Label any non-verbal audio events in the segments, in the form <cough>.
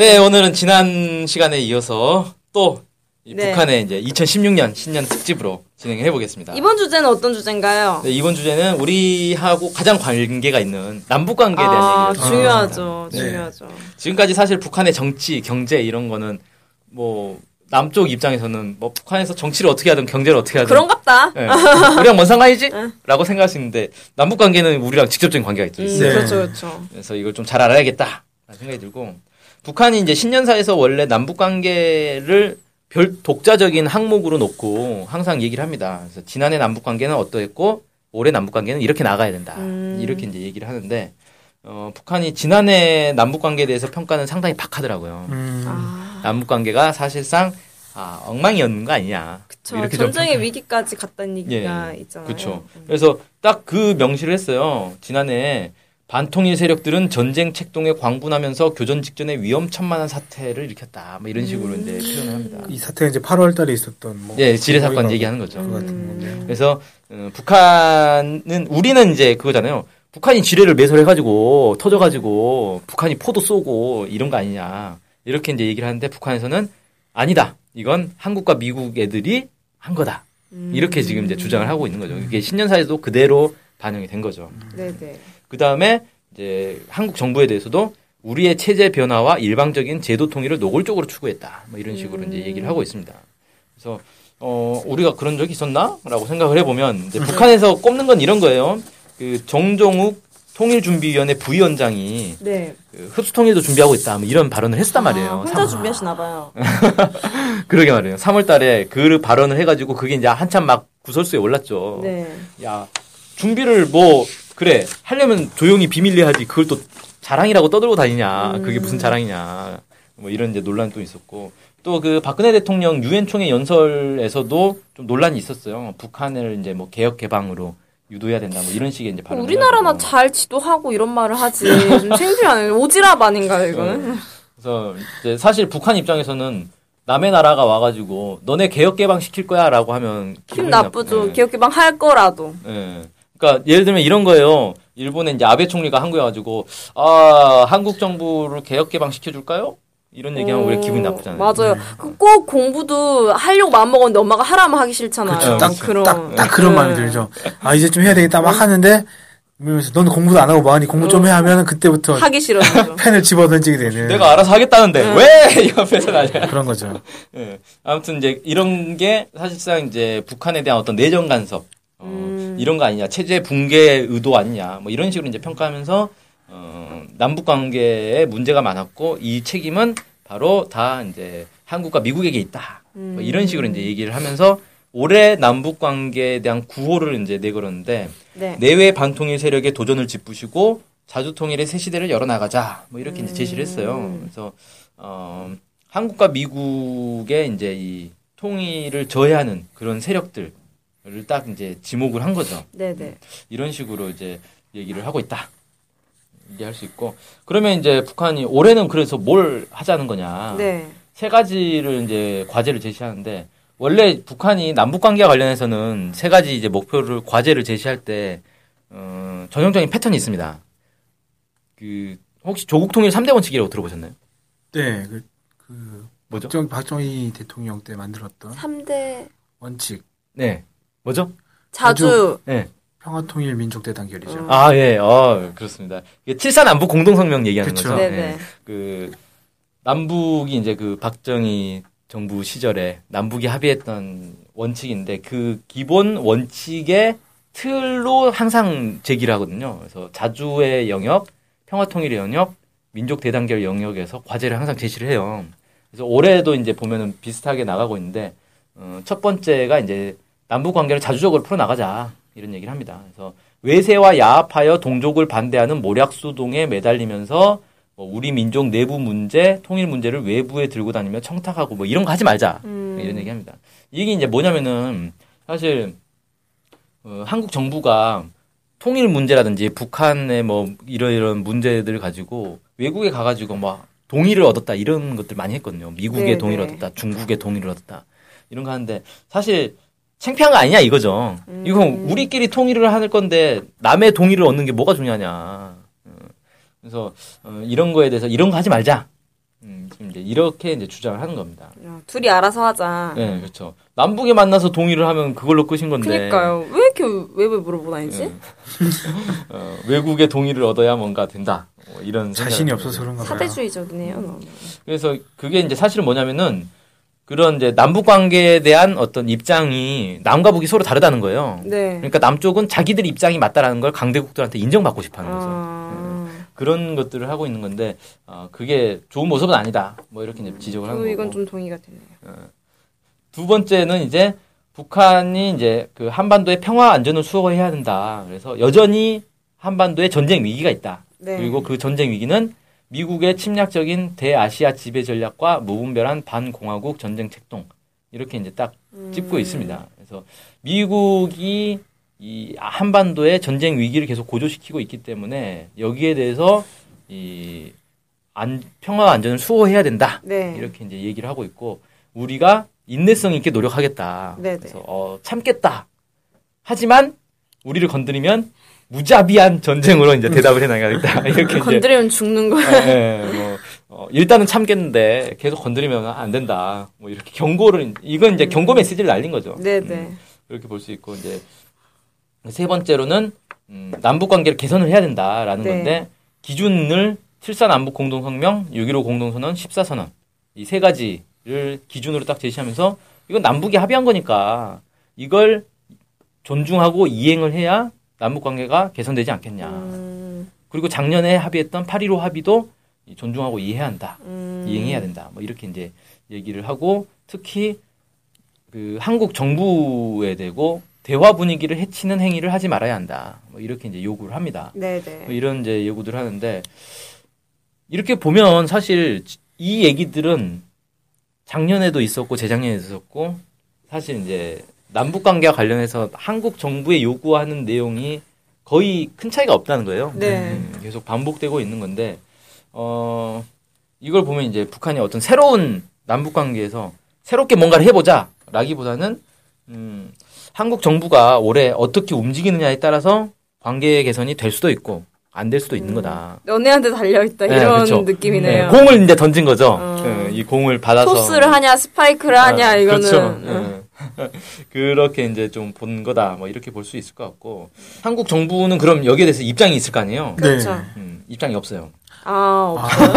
네, 오늘은 지난 시간에 이어서 또이 네. 북한의 이제 2016년 신년 특집으로 진행을 해보겠습니다. 이번 주제는 어떤 주제인가요? 네, 이번 주제는 우리하고 가장 관계가 있는 남북 관계에 대한 아, 얘기를 좀 중요하죠. 네. 중요하죠. 지금까지 사실 북한의 정치, 경제 이런 거는 뭐 남쪽 입장에서는 뭐 북한에서 정치를 어떻게 하든 경제를 어떻게 하든 그런갑다. 예, 우리랑 뭔 상관이지? 라고 생각할 수 있는데 남북 관계는 우리랑 직접적인 관계가 있죠. 음. 네. 그렇죠, 그렇죠. 그래서 이걸 좀 잘 알아야겠다. 생각이 들고, 북한이 이제 신년사에서 원래 남북 관계를 별 독자적인 항목으로 놓고 항상 얘기를 합니다. 그래서 지난해 남북 관계는 어떠했고, 올해 남북 관계는 이렇게 나가야 된다. 음. 이렇게 이제 얘기를 하는데, 어, 북한이 지난해 남북 관계에 대해서 평가는 상당히 박하더라고요. 음, 아, 남북 관계가 사실상, 아, 엉망이었는 거 아니냐. 그쵸. 이렇게 좀 전쟁의 평가- 위기까지 갔다는 얘기가 예, 있잖아요. 그렇죠. 음. 그래서 딱 그 명시를 했어요. 지난해 반통일 세력들은 전쟁 책동에 광분하면서 교전 직전에 위험천만한 사태를 일으켰다. 뭐 이런 식으로 음. 이제 표현을 합니다. 이 사태가 이제 8월 달에 있었던 뭐 예, 지뢰 사건 얘기하는 거죠. 그 음. 그래서 어, 북한은 우리는 이제 그거잖아요. 북한이 지뢰를 매설해 가지고 터져 가지고 북한이 포도 쏘고 이런 거 아니냐 이렇게 이제 얘기를 하는데 북한에서는 아니다. 이건 한국과 미국 애들이 한 거다. 음. 이렇게 지금 이제 주장을 하고 있는 거죠. 이게 신년사에도 그대로 반영이 된 거죠. 네 네. 그 다음에 이제 한국 정부에 대해서도 우리의 체제 변화와 일방적인 제도 통일을 노골적으로 추구했다. 뭐 이런 식으로 이제 얘기를 하고 있습니다. 그래서 어 우리가 그런 적이 있었나라고 생각을 해보면 이제 북한에서 꼽는 건 이런 거예요. 그 정종욱 통일준비위원회 부위원장이 네. 그 흡수통일도 준비하고 있다. 뭐 이런 발언을 했단 말이에요. 아, 혼자 삼- 준비하시나 봐요. <laughs> 그러게 말이에요. 3월달에 그 발언을 해가지고 그게 이제 한참 막 구설수에 올랐죠. 네. 야 준비를 뭐 그래 하려면 조용히 비밀리에 하지 그걸 또 자랑이라고 떠들고 다니냐 음. 그게 무슨 자랑이냐 뭐 이런 이제 논란이 또 있었고 또 그 박근혜 대통령 유엔 총회 연설에서도 좀 논란이 있었어요 북한을 이제 뭐 개혁 개방으로 유도해야 된다 뭐 이런 식의 이제 발언 우리나라나 잘 지도하고 이런 말을 하지. 좀 창피하네. 오지랖 아닌가요, 이거는? 그래서 이제 사실 북한 입장에서는 남의 나라가 와가지고 너네 개혁 개방 시킬 거야라고 하면 기분 나쁘죠. 예. 기억개방 할 거라도. 예. 그러니까 예를 들면 이런 거예요. 일본에 이제 아베 총리가 한국에 와가지고 아 한국 정부를 개혁 개방 시켜줄까요? 이런 얘기하면 우리 기분이 나쁘잖아요. 맞아요. 그꼭 공부도 하려고 마음 먹었는데 엄마가 하라면 하기 싫잖아요. 그렇죠. 딱, 그런. 딱, 딱 그런 네. 마음이 들죠. 아, 이제 좀 해야 되겠다 막 하는데, 그러면서 너는 공부도 안 하고 뭐하니 공부 좀 해 하면은 그때부터 하기 싫어요. <laughs> 펜을 집어 던지게 되는 내가 알아서 하겠다는데 왜 <laughs> 옆에서 나냐. 그런 거죠. 예. 아무튼 이제 이런 게 사실상 이제 북한에 대한 어떤 내정 간섭 어, 음. 이런 거 아니냐 체제 붕괴 의도 아니냐 뭐 이런 식으로 이제 평가하면서 어, 남북 관계에 문제가 많았고 이 책임은 바로 다 이제 한국과 미국에게 있다 뭐 이런 식으로 이제 얘기를 하면서 올해 남북 관계에 대한 구호를 이제 내걸었는데 네. 내외 반통일 세력의 도전을 짚으시고 자주 통일의 새 시대를 열어 나가자 뭐 이렇게 이제 제시를 했어요. 그래서 어, 한국과 미국의 이제 이 통일을 저해하는 그런 세력들을 딱 이제 지목을 한 거죠. 네네. 이런 식으로 이제 얘기를 하고 있다. 얘기할 수 있고 그러면 이제 북한이 올해는 그래서 뭘 하자는 거냐? 네. 세 가지를 이제 과제를 제시하는데 원래 북한이 남북 관계와 관련해서는 세 가지 이제 목표를 과제를 제시할 때 어, 전형적인 패턴이 있습니다. 그 혹시 조국 통일 3대 원칙이라고 들어보셨나요? 네, 그, 그, 뭐죠? 박정, 박정희 대통령 때 만들었던 3대 원칙. 네. 뭐죠? 자주. 네. 평화통일 민족대단결이죠. 아, 예. 어, 그렇습니다. 이게 7사 남북 공동성명 얘기하는 그쵸. 거죠. 네네. 예. 그 남북이 이제 그 박정희 정부 시절에 남북이 합의했던 원칙인데 그 기본 원칙의 틀로 항상 제기를 하거든요. 그래서 자주의 영역, 평화통일의 영역, 민족 대단결 영역에서 과제를 항상 제시를 해요. 그래서 올해도 이제 보면은 비슷하게 나가고 있는데 어, 첫 번째가 이제 남북 관계를 자주적으로 풀어 나가자 이런 얘기를 합니다. 그래서 외세와 야합하여 동족을 반대하는 모략수동에 매달리면서 뭐 우리 민족 내부 문제, 통일 문제를 외부에 들고 다니며 청탁하고 뭐 이런 거 하지 말자. 음. 이런 얘기합니다. 이게 이제 뭐냐면은 사실 어, 한국 정부가 통일 문제라든지 북한의 뭐 이런 이런 문제들을 가지고 외국에 가가지고 막 동의를 얻었다 이런 것들 많이 했거든요. 미국의 네네. 동의를 얻었다, 중국의 동의를 얻었다 이런 거 하는데 사실 창피한 거 아니냐 이거죠. 음. 이건 우리끼리 통일을 할 건데 남의 동의를 얻는 게 뭐가 중요하냐. 어, 그래서 어, 이런 거에 대해서 이런 거 하지 말자. 음, 이제 이렇게 이제 주장을 하는 겁니다. 야, 둘이 알아서 하자. 네, 그렇죠. 남북에 만나서 동의를 하면 그걸로 끝인 건데. 그니까요. 왜 이렇게 왜왜 물어보다니지? 네. <laughs> 어, 외국의 동의를 얻어야 뭔가 된다. 뭐 이런 자신이 생각을 없어서 그런가 봐요. 사대주의적이네요. 너무. 그래서 그게 이제 사실은 뭐냐면은 그런 이제 남북 관계에 대한 어떤 입장이 남과 북이 서로 다르다는 거예요. 네. 그러니까 남쪽은 자기들 입장이 맞다라는 걸 강대국들한테 인정받고 싶어 하는 거죠. 아, 그런 것들을 하고 있는 건데 어, 그게 좋은 모습은 아니다. 뭐 이렇게 이제 지적을 하는 저 거고. 이건 좀 동의가 되네요. 두 번째는 이제 북한이 이제 그 한반도의 평화 안전을 수호해야 된다. 그래서 여전히 한반도에 전쟁 위기가 있다. 네. 그리고 그 전쟁 위기는 미국의 침략적인 대아시아 지배 전략과 무분별한 반공화국 전쟁 책동 이렇게 이제 딱 짚고 음. 있습니다. 그래서 미국이 이 한반도의 전쟁 위기를 계속 고조시키고 있기 때문에 여기에 대해서 이 안, 평화 안전을 수호해야 된다. 네. 이렇게 이제 얘기를 하고 있고 우리가 인내성 있게 노력하겠다. 네네. 그래서 어, 참겠다. 하지만 우리를 건드리면 무자비한 전쟁으로 이제 대답을 해나가겠다. <laughs> 이렇게 이제 건드리면 죽는 거예요. 예, 예, 뭐 어, 일단은 참겠는데 계속 건드리면 안 된다. 뭐 이렇게 경고를 이건 이제 경고 메시지를 날린 거죠. 네네. 음, 그렇게 볼 수 있고 이제 세 번째로는 음, 남북 관계를 개선을 해야 된다라는 네. 건데 기준을 7사 남북 공동성명, 6.15 공동선언, 14선언 이 세 가지를 기준으로 딱 제시하면서 이건 남북이 합의한 거니까 이걸 존중하고 이행을 해야 남북 관계가 개선되지 않겠냐. 음, 그리고 작년에 합의했던 8.15 합의도 이 존중하고 이해해야 한다. 음. 이행해야 된다. 뭐 이렇게 이제 얘기를 하고 특히 그 한국 정부에 대고 대화 분위기를 해치는 행위를 하지 말아야 한다. 뭐 이렇게 이제 요구를 합니다. 네네. 뭐 이런 이제 요구들 하는데 이렇게 보면 사실 이 얘기들은 작년에도 있었고 재작년에도 있었고 사실 이제 남북 관계와 관련해서 한국 정부에 요구하는 내용이 거의 큰 차이가 없다는 거예요. 네. 음, 계속 반복되고 있는 건데 어 이걸 보면 이제 북한이 어떤 새로운 남북 관계에서 새롭게 뭔가를 해보자라기보다는 음, 한국 정부가 올해 어떻게 움직이느냐에 따라서 관계 개선이 될 수도 있고 안 될 수도 있는 거다. 연애한테 달려 있다 네, 이런 그렇죠. 느낌이네요. 네, 공을 이제 던진 거죠. 어. 예, 이 공을 받아서 토스를 하냐 스파이크를 하냐 아, 이거는 그렇죠. 응. 예. <laughs> 그렇게 이제 좀 본 거다. 뭐 이렇게 볼 수 있을 것 같고 한국 정부는 그럼 여기에 대해서 입장이 있을 거 아니에요. 그렇죠. 음, 입장이 없어요. 아 없어요.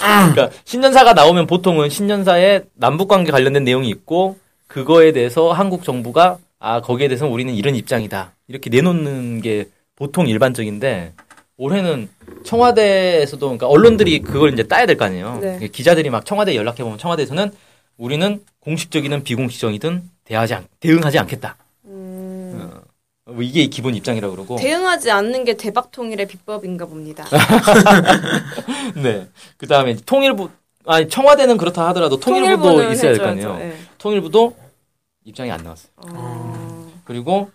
그러니까 신년사가 나오면 보통은 신년사에 남북 관계 관련된 내용이 있고 그거에 대해서 한국 정부가 아 거기에 대해서 우리는 이런 입장이다 이렇게 내놓는 게 보통 일반적인데 올해는 청와대에서도 그러니까 언론들이 그걸 이제 따야 될 거 아니에요. 네. 기자들이 막 청와대에 연락해 보면 청와대에서는 우리는 공식적이든 비공식적이든 대하지 않, 대응하지 않겠다. 음, 뭐 이게 기본 입장이라고 그러고. 대응하지 않는 게 대박 통일의 비법인가 봅니다. <laughs> 네. 그 다음에 통일부 아니 청와대는 그렇다 하더라도 통일부도 있어야 될 거. 아니에요. 네. 통일부도 입장이 안 나왔어요. 어, 그리고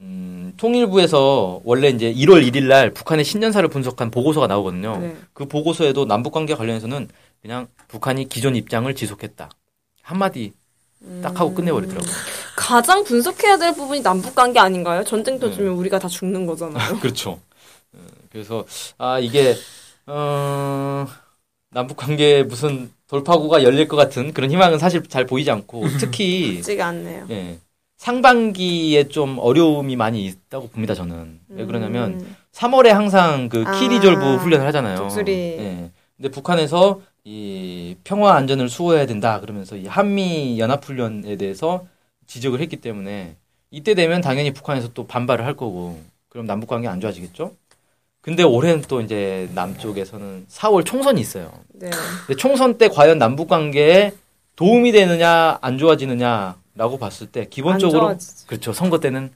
음, 통일부에서 원래 이제 1월 1일 날 북한의 신년사를 분석한 보고서가 나오거든요. 네. 그 보고서에도 남북 관계 관련해서는 그냥 북한이 기존 입장을 지속했다. 한마디 딱 하고 끝내버리더라고요. 가장 분석해야 될 부분이 남북 관계 아닌가요? 전쟁 터지면 우리가 다 죽는 거잖아요. <laughs> 그렇죠. 어, 그래서 아 이게 어, 남북 관계에 무슨 돌파구가 열릴 것 같은 그런 희망은 사실 잘 보이지 않고 <laughs> 특히 쉽지가 않네요. 예, 상반기에 좀 어려움이 많이 있다고 봅니다 저는 왜 그러냐면 음, 3월에 항상 그 아, 키리졸브 훈련을 하잖아요. 독수리. 예. 근데 북한에서 이 평화 안전을 수호해야 된다 그러면서 이 한미 연합 훈련에 대해서 지적을 했기 때문에 이때 되면 당연히 북한에서 또 반발을 할 거고 그럼 남북 관계 안 좋아지겠죠? 근데 올해는 또 이제 남쪽에서는 4월 총선이 있어요. 네. 총선 때 과연 남북 관계에 도움이 되느냐 안 좋아지느냐라고 봤을 때안 기본적으로. 그렇죠. 선거 때는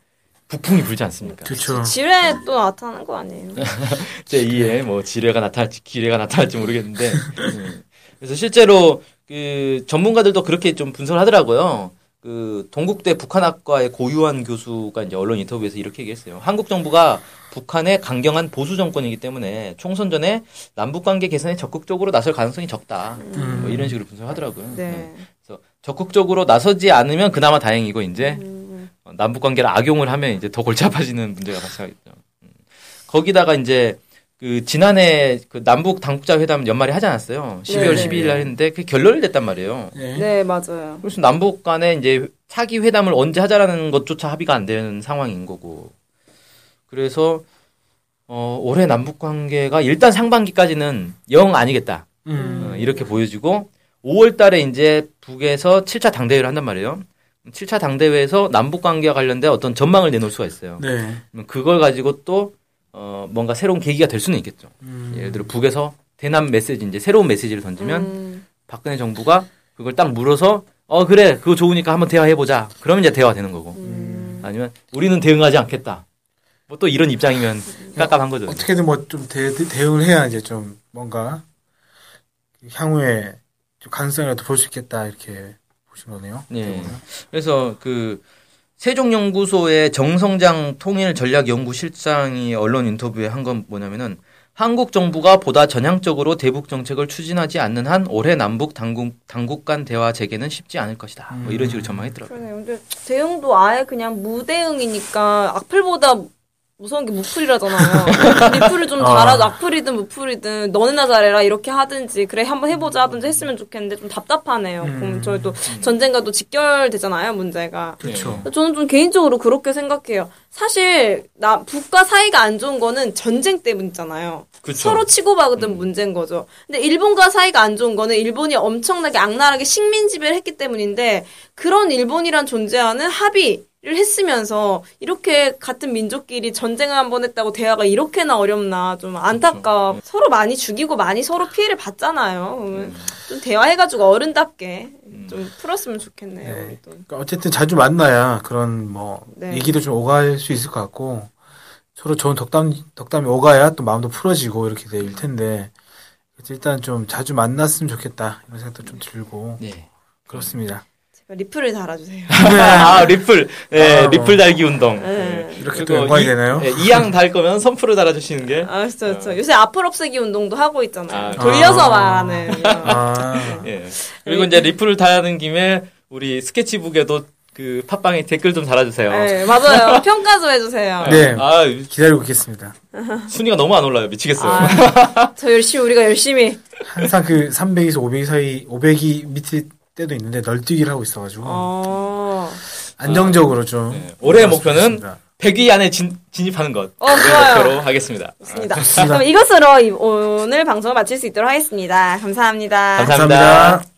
북풍이 불지 않습니까? 그렇죠. 지뢰 또 나타나는 거 아니에요? <laughs> 제 2에 뭐 지뢰가 나타날지 기뢰가 나타날지 모르겠는데 음. 그래서 실제로 그 전문가들도 그렇게 좀 분석을 하더라고요. 그 동국대 북한학과의 고유한 교수가 이제 언론 인터뷰에서 이렇게 얘기했어요. 한국 정부가 북한의 강경한 보수 정권이기 때문에 총선 전에 남북 관계 개선에 적극적으로 나설 가능성이 적다. 뭐 이런 식으로 분석하더라고요. 네. 그래서 적극적으로 나서지 않으면 그나마 다행이고 이제 음. 어, 남북 관계를 악용을 하면 이제 더 골치 아파지는 문제가 발생하겠죠. 음. 거기다가 이제 그 지난해 그 남북 당국자 회담 연말에 하지 않았어요. 12월 네. 12일 날 했는데 그게 결렬이 됐단 말이에요. 네. 네, 맞아요. 그래서 남북 간에 이제 차기 회담을 언제 하자라는 것조차 합의가 안 되는 상황인 거고. 그래서 어, 올해 남북 관계가 일단 상반기까지는 영 아니겠다. 음. 어, 이렇게 보여지고 5월 달에 이제 북에서 7차 당대회를 한단 말이에요. 7차 당대회에서 남북 관계와 관련된 어떤 전망을 내놓을 수가 있어요. 네. 그걸 가지고 또 어, 뭔가 새로운 계기가 될 수는 있겠죠. 음. 예를 들어 북에서 대남 메시지 이제 새로운 메시지를 던지면 음. 박근혜 정부가 그걸 딱 물어서 어 그래 그거 좋으니까 한번 대화해 보자. 그러면 이제 대화 되는 거고. 음. 아니면 우리는 대응하지 않겠다. 뭐 또 이런 입장이면 깝깝한 거죠. 어떻게든 뭐 좀 대응을 해야 이제 좀 뭔가 향후에 좀 가능성이라도 볼 수 있겠다 이렇게 거네요. 예. 그래서 그 세종연구소의 정성장 통일 전략 연구 실장이 언론 인터뷰에 한 건 뭐냐면은 한국 정부가 보다 전향적으로 대북 정책을 추진하지 않는 한 올해 남북 당국 당국 간 대화 재개는 쉽지 않을 것이다. 뭐 이런 식으로 전망했더라고요. 그러네요. 근데 대응도 아예 그냥 무대응이니까 악플보다 무서운 게 무풀이라잖아요. 리플을 <laughs> 좀 아. 달아도 악플이든 무풀이든 너네나 잘해라 이렇게 하든지 그래 한번 해보자 하든지 했으면 좋겠는데 좀 답답하네요. 그럼 저희도 전쟁과도 직결되잖아요 문제가. 그렇죠. 저는 좀 개인적으로 그렇게 생각해요. 사실 나 북과 사이가 안 좋은 거는 전쟁 때문이잖아요. 그쵸. 서로 치고받은 문제인 거죠. 근데 일본과 사이가 안 좋은 거는 일본이 엄청나게 악랄하게 식민 지배를 했기 때문인데 그런 일본이란 존재와는 합의를 했으면서 이렇게 같은 민족끼리 전쟁을 한 번 했다고 대화가 이렇게나 어렵나 좀 안타까워. 서로 많이 죽이고 많이 서로 피해를 봤잖아요. 그러면 좀 대화해가지고 어른답게 좀 풀었으면 좋겠네요. 네. 그러니까 어쨌든 자주 만나야 그런 뭐 네. 얘기도 좀 오갈 수 있을 것 같고 서로 좋은 덕담 덕담이 오가야 또 마음도 풀어지고 이렇게 될 텐데 그래서 일단 좀 자주 만났으면 좋겠다 이런 생각도 좀 들고 네. 그렇습니다. 리플을 달아주세요. <laughs> 아 리플, 네, 아, 리플 달기 운동. 네. 이렇게 또 연관이 되나요? 네, 이양 달 거면 선풀을 달아주시는 게. 아, 그렇죠, 그렇죠. 요새 앞을 없애기 운동도 하고 있잖아요. 아, 돌려서 아. 말하는. 이런. 아, 예. 그리고 이제 리플을 다는 김에 우리 스케치북에도 그 팟빵에 댓글 좀 달아주세요. 네, 맞아요. <laughs> 평가 좀 해주세요. 네. 아 기다리고 있겠습니다. 순위가 너무 안 올라요. 미치겠어요. 아, 저 열심히, 우리가 열심히. 항상 그 300에서 500 사이 500이 밑에 때도 있는데 널뛰기를 하고 있어가지고 어, 안정적으로 좀 네. 올해의 목표는 좋습니다. 100위 안에 진, 진입하는 것. 어, 그. 목표로 하겠습니다. 좋습니다. 그럼 이것으로 이- 오늘 방송을 마칠 수 있도록 하겠습니다. 감사합니다. 감사합니다. 감사합니다.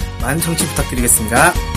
많은 청취 부탁드리겠습니다.